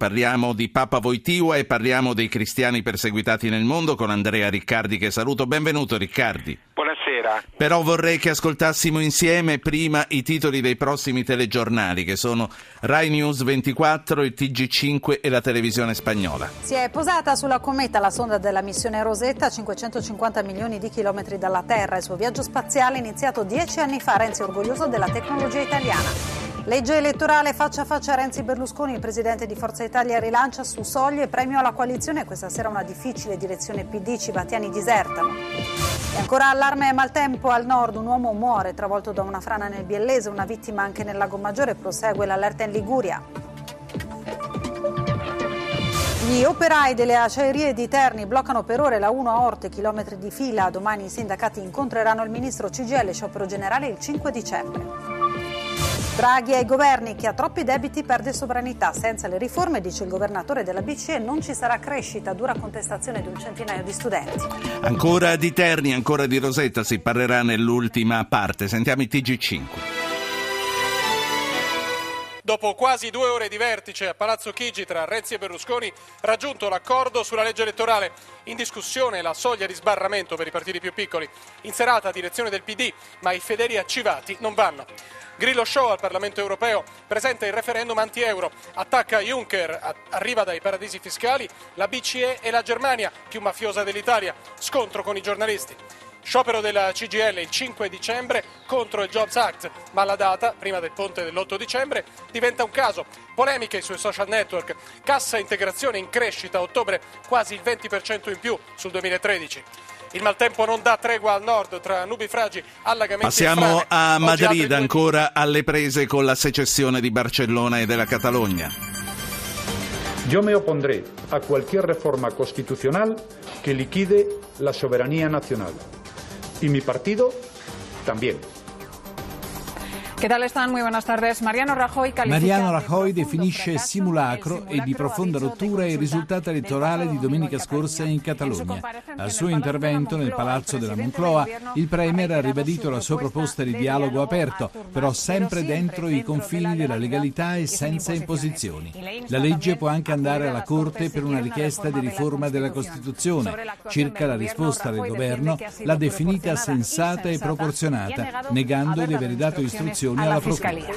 Parliamo di Papa Voitiva e parliamo dei cristiani perseguitati nel mondo con Andrea Riccardi che saluto. Benvenuto Riccardi. Buonasera. Però vorrei che ascoltassimo insieme prima i titoli dei prossimi telegiornali che sono Rai News 24, il TG5 e la televisione spagnola. Si è posata sulla cometa la sonda della missione Rosetta a 550 milioni di chilometri dalla Terra. Il suo viaggio spaziale è iniziato dieci anni fa. Renzi è orgoglioso della tecnologia italiana. Legge elettorale faccia a faccia Renzi Berlusconi, il presidente di Forza Italia rilancia su soglie premio alla coalizione. Questa sera una difficile direzione PD, Civatiani disertano. E ancora allarme e maltempo al nord, un uomo muore travolto da una frana nel Biellese, una vittima anche nel Lago Maggiore, prosegue l'allerta in Liguria. Gli operai delle acciaierie di Terni bloccano per ore la 1 a Orte, chilometri di fila. Domani i sindacati incontreranno il ministro CGL, sciopero generale il 5 dicembre. Draghi ai governi, chi ha troppi debiti perde sovranità. Senza le riforme, dice il governatore della BCE, non ci sarà crescita. Dura contestazione di un centinaio di studenti. Ancora di Terni, ancora di Rosetta si parlerà nell'ultima parte. Sentiamo il TG5. Dopo quasi due ore di vertice a Palazzo Chigi tra Renzi e Berlusconi, raggiunto l'accordo sulla legge elettorale. In discussione la soglia di sbarramento per i partiti più piccoli. In serata direzione del PD, ma i fedeli accivati non vanno. Grillo Show al Parlamento europeo presenta il referendum anti-euro, attacca Juncker, arriva dai paradisi fiscali la BCE e la Germania, più mafiosa dell'Italia, scontro con i giornalisti. Sciopero della CGL il 5 dicembre contro il Jobs Act, ma la data, prima del ponte dell'8 dicembre, diventa un caso. Polemiche sui social network, cassa integrazione in crescita a ottobre quasi il 20% in più sul 2013. Il maltempo non dà tregua al nord tra nubi fragi, allagamenti Passiamo a Madrid ancora alle prese con la secessione di Barcellona e della Catalogna. Yo me opondré a cualquier reforma constitucional que liquide la soberanía nacional. Y mi partido también. ¿Qué tal están? Muy buenas tardes. Mariano Rajoy. Mariano Rajoy definisce simulacro e di profonda rottura il risultato elettorale di domenica scorsa in Catalogna. Al suo intervento nel palazzo della Moncloa, il Premier ha ribadito la sua proposta di dialogo aperto, però sempre dentro i confini della legalità e senza imposizioni. La legge può anche andare alla Corte per una richiesta di riforma della Costituzione. Circa la risposta del governo, l'ha definita sensata e proporzionata, negando di aver dato istruzioni alla Fiscalia.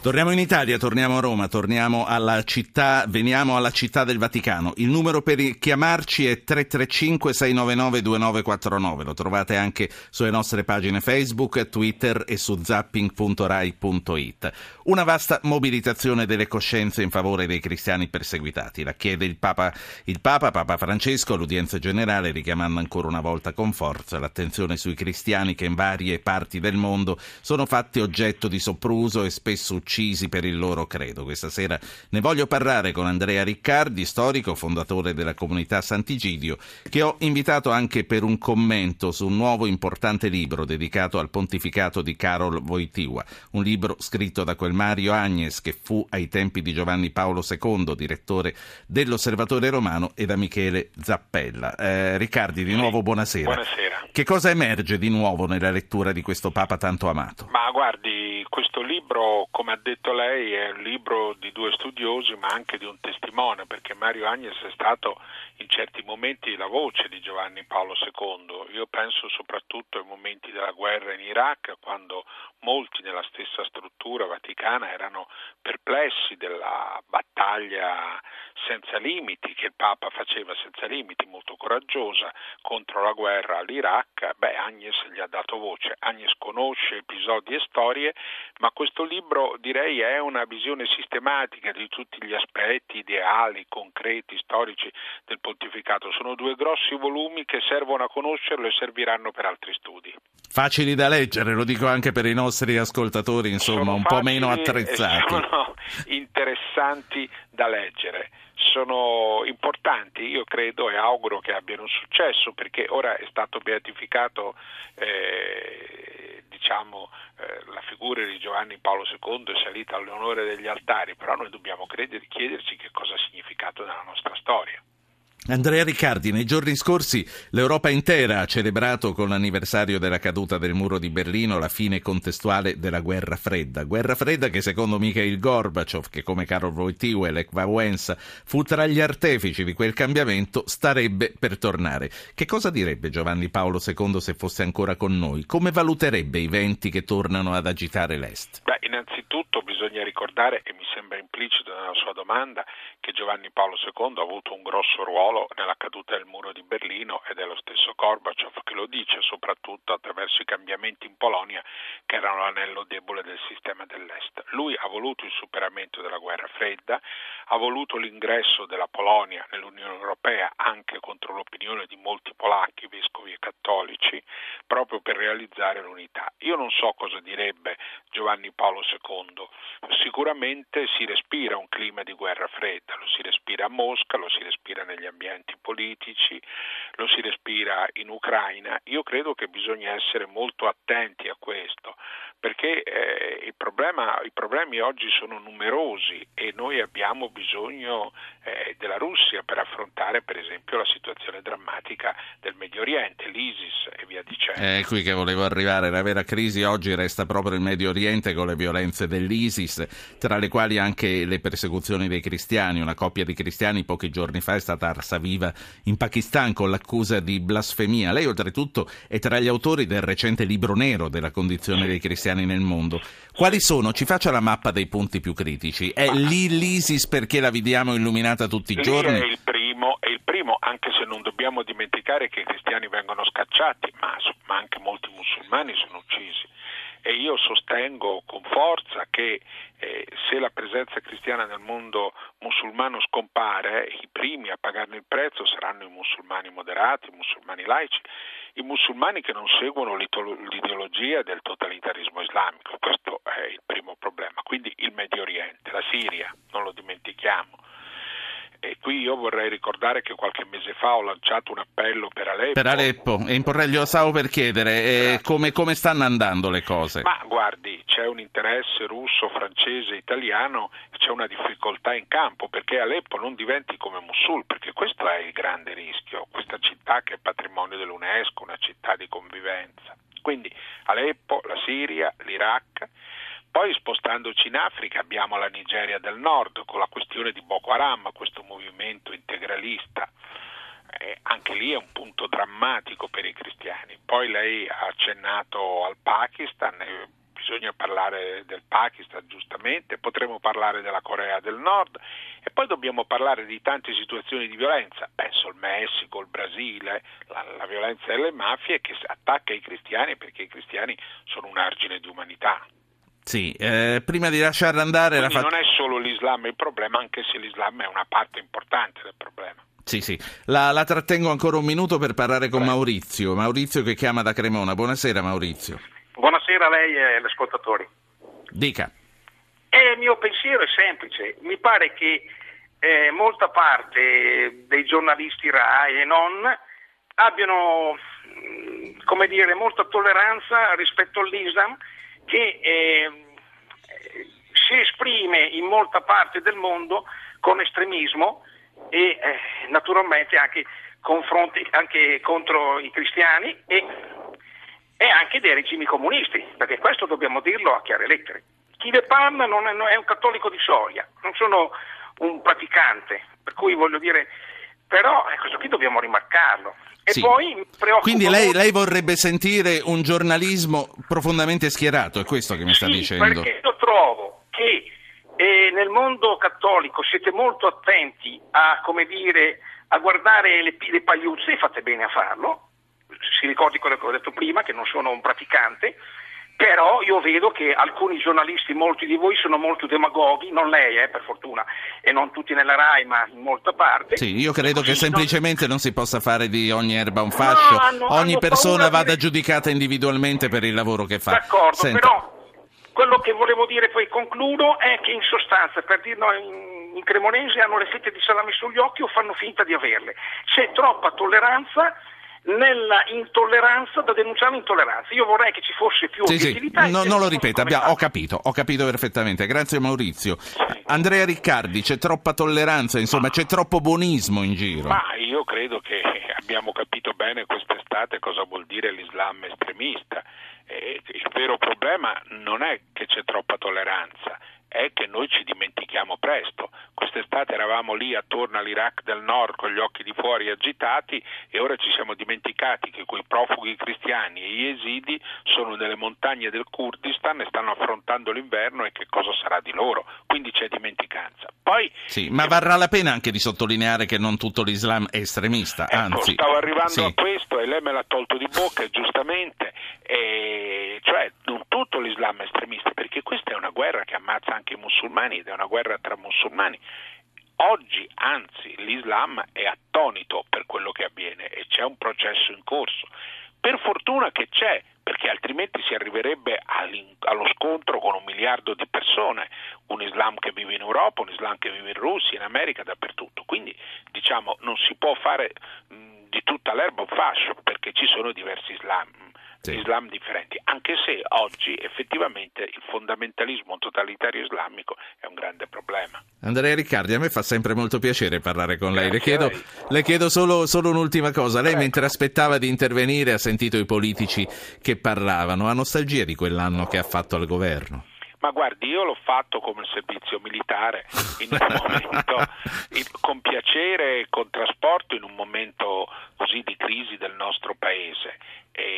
Torniamo in Italia, torniamo a Roma, torniamo alla città, veniamo alla città del Vaticano. Il numero per chiamarci è 335 699 2949. Lo trovate anche sulle nostre pagine Facebook, Twitter e su zapping.rai.it. Una vasta mobilitazione delle coscienze in favore dei cristiani perseguitati. La chiede il Papa, il Papa, Papa Francesco, all'udienza generale, richiamando ancora una volta con forza l'attenzione sui cristiani che in varie parti del mondo sono fatti oggetto di sopruso e spesso uccisi per il loro credo. Questa sera ne voglio parlare con Andrea Riccardi, storico, fondatore della comunità Sant'Igidio, che ho invitato anche per un commento su un nuovo importante libro dedicato al pontificato di Karol Wojtyła, un libro scritto da quel Mario Agnes che fu ai tempi di Giovanni Paolo II, direttore dell'Osservatore Romano, e da Michele Zappella. Eh, Riccardi, di nuovo buonasera. Buonasera. Che cosa emerge di nuovo nella lettura di questo Papa tanto amato? Ma guardi, questo libro, come ha detto lei, è un libro di due studiosi, ma anche di un testimone, perché Mario Agnes è stato in certi momenti la voce di Giovanni Paolo II. Io penso soprattutto ai momenti della guerra in Iraq, quando molti nella stessa struttura vaticana erano perplessi della battaglia senza limiti che il Papa faceva senza limiti, molto coraggiosa contro la guerra all'Iraq. Beh, Agnes gli ha dato voce. Agnes conosce episodi e storie, ma questo libro direi è una visione sistematica di tutti gli aspetti ideali, concreti, storici del pontificato. Sono due grossi volumi che servono a conoscerlo e serviranno per altri studi. Facili da leggere, lo dico anche per i nostri ascoltatori, insomma, sono un po' meno attrezzati. Sono interessanti da leggere sono importanti, io credo e auguro che abbiano successo perché ora è stato beatificato eh, diciamo, eh, la figura di Giovanni Paolo II è salita all'onore degli altari, però noi dobbiamo credere, chiederci che cosa ha significato nella nostra storia. Andrea Riccardi, nei giorni scorsi l'Europa intera ha celebrato con l'anniversario della caduta del muro di Berlino la fine contestuale della guerra fredda. Guerra fredda che secondo Mikhail Gorbaciov, che come Karol Wojtyła e Lech Wałęsa fu tra gli artefici di quel cambiamento, starebbe per tornare. Che cosa direbbe Giovanni Paolo II se fosse ancora con noi? Come valuterebbe i venti che tornano ad agitare l'Est? Beh, innanzitutto bisogna ricordare, e mi sembra implicito nella sua domanda, che Giovanni Paolo II ha avuto un grosso ruolo ruolo nella caduta del muro di Berlino ed è lo stesso Gorbaciov che lo dice soprattutto attraverso i cambiamenti in Polonia che erano l'anello debole del sistema dell'Est. Lui ha voluto il superamento della guerra fredda, ha voluto l'ingresso della Polonia nell'Unione Europea anche contro l'opinione di molti polacchi, vescovi e cattolici, proprio per realizzare l'unità. Io non so cosa direbbe Giovanni Paolo II, sicuramente si respira un clima di guerra fredda, lo si respira a Mosca, lo si respira negli ambienti politici, lo si respira in Ucraina. Io credo che bisogna essere molto attenti a questo, perché eh, problema, i problemi oggi sono numerosi e noi abbiamo bisogno eh, della Russia per affrontare per esempio la situazione drammatica del Medio Oriente, l'ISIS e via dicendo. È qui che volevo arrivare, la vera crisi oggi resta proprio il Medio Oriente con le violenze dell'ISIS, tra le quali anche le persecuzioni dei cristiani. Una coppia di cristiani pochi giorni fa è stata arsa viva in Pakistan con l'accusa di blasfemia. Lei oltretutto è tra gli autori del recente libro nero della condizione dei cristiani cristiani nel mondo. Quali sono? Ci faccia la mappa dei punti più critici. È lì l'ISIS perché la vediamo illuminata tutti i giorni? È il primo, è il primo, anche se non dobbiamo dimenticare che i cristiani vengono scacciati, ma, ma anche molti musulmani sono uccisi e io sostengo con forza che eh, se la presenza cristiana nel mondo musulmano scompare, i primi a pagarne il prezzo saranno i musulmani moderati, i musulmani laici, i musulmani che non seguono l'ideologia del totalitarismo islamico. Questo è il primo problema. Quindi il Medio Oriente, la Siria, non lo dimentichiamo e qui io vorrei ricordare che qualche mese fa ho lanciato un appello per Aleppo. Per Aleppo, e in Porrelli lo stavo per chiedere, eh, come, come, stanno andando le cose? Ma guardi, c'è un interesse russo, francese, italiano, c'è una difficoltà in campo perché Aleppo non diventi come Mosul, perché questo è il grande rischio, questa città che è patrimonio dell'UNESCO, una città di convivenza. Quindi Aleppo, la Siria, l'Iraq poi spostandoci in Africa abbiamo la Nigeria del Nord con la questione di Boko Haram, integralista. Eh, anche lì è un punto drammatico per i cristiani. Poi lei ha accennato al Pakistan, eh, bisogna parlare del Pakistan giustamente, potremmo parlare della Corea del Nord e poi dobbiamo parlare di tante situazioni di violenza, penso al Messico, il Brasile, la, la violenza delle mafie che attacca i cristiani perché i cristiani sono un argine di umanità. Sì, eh, prima di lasciarla andare... Quindi fa... non è solo l'Islam il problema, anche se l'Islam è una parte importante del problema. Sì, sì. La, la trattengo ancora un minuto per parlare con Prego. Maurizio. Maurizio che chiama da Cremona. Buonasera Maurizio. Buonasera a lei e agli ascoltatori. Dica. Eh, il mio pensiero è semplice. Mi pare che eh, molta parte dei giornalisti RAI e non abbiano, mm, come dire, molta tolleranza rispetto all'Islam che eh, si esprime in molta parte del mondo con estremismo e eh, naturalmente anche, anche contro i cristiani e, e, anche dei regimi comunisti, perché questo dobbiamo dirlo a chiare lettere. Chi ne parla non è, non è un cattolico di soia, non sono un praticante, per cui voglio dire, però questo qui dobbiamo rimarcarlo. E sì. poi Quindi lei, lei, vorrebbe sentire un giornalismo profondamente schierato, è questo che mi sta sì, dicendo? Perché io trovo che eh, nel mondo cattolico siete molto attenti a, dire, a guardare le, le pagliuzze, fate bene a farlo, si ricordi quello che ho detto prima, che non sono un praticante, però io vedo che alcuni giornalisti, molti di voi, sono molto demagoghi, non lei eh, per fortuna, e non tutti nella RAI, ma in molta parte. Sì, io credo che semplicemente non... non si possa fare di ogni erba un fascio, no, hanno, ogni hanno persona vada di... giudicata individualmente per il lavoro che fa. D'accordo, Senta. però quello che volevo dire, poi concludo, è che in sostanza, per dirlo in, in cremonese, hanno le fette di salame sugli occhi o fanno finta di averle. C'è troppa tolleranza nella intolleranza da denunciare l'intolleranza. Io vorrei che ci fosse più sì, obiettività. Sì. No, non lo ripeto, ho capito, ho capito perfettamente. Grazie Maurizio. Sì. Andrea Riccardi, c'è troppa tolleranza, insomma, c'è troppo buonismo in giro. Ma io credo che abbiamo capito bene quest'estate cosa vuol dire l'Islam estremista. E il vero problema non è che c'è troppa tolleranza, è che noi ci dimentichiamo presto. Quest'estate eravamo lì attorno all'Iraq del Nord con gli occhi di fuori agitati e ora ci siamo dimenticati che quei profughi cristiani e gli esidi sono nelle montagne del Kurdistan e stanno affrontando l'inverno e che cosa sarà di loro. Quindi c'è dimenticanza. Poi, sì, ma varrà la pena anche di sottolineare che non tutto l'Islam è estremista, ecco, anzi. Stavo arrivando sì. a questo e lei me l'ha tolto di bocca, giustamente. E cioè non tutto l'Islam è estremista, perché questa è una guerra che ammazza anche i musulmani ed è una guerra tra musulmani. Oggi, anzi, l'Islam è attonito per quello che avviene e c'è un processo in corso. Per fortuna che c'è, perché altrimenti si arriverebbe allo scontro con un miliardo di persone, un Islam che vive in Europa, un Islam che vive in Russia, in America, dappertutto. Quindi diciamo non si può fare mh, di tutta l'erba un fascio perché ci sono diversi Islam sì. Islam differenti, anche se oggi effettivamente il fondamentalismo totalitario islamico è un grande problema. Andrea Riccardi, a me fa sempre molto piacere parlare con lei. Le chiedo, le chiedo, solo, solo un'ultima cosa. Lei ecco. mentre aspettava di intervenire ha sentito i politici che parlavano. Ha nostalgia di quell'anno che ha fatto al governo? Ma guardi, io l'ho fatto come servizio militare in un momento con piacere e con trasporto in un momento così di crisi del nostro paese. E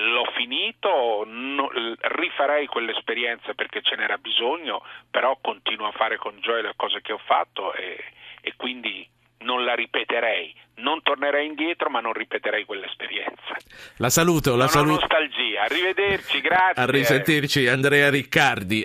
l'ho finito, no, rifarei quell'esperienza perché ce n'era bisogno, però continuo a fare con gioia le cose che ho fatto e, e quindi non la ripeterei, non tornerei indietro ma non ripeterei quell'esperienza. La saluto, la saluto. nostalgia, arrivederci, grazie. A risentirci Andrea Riccardi.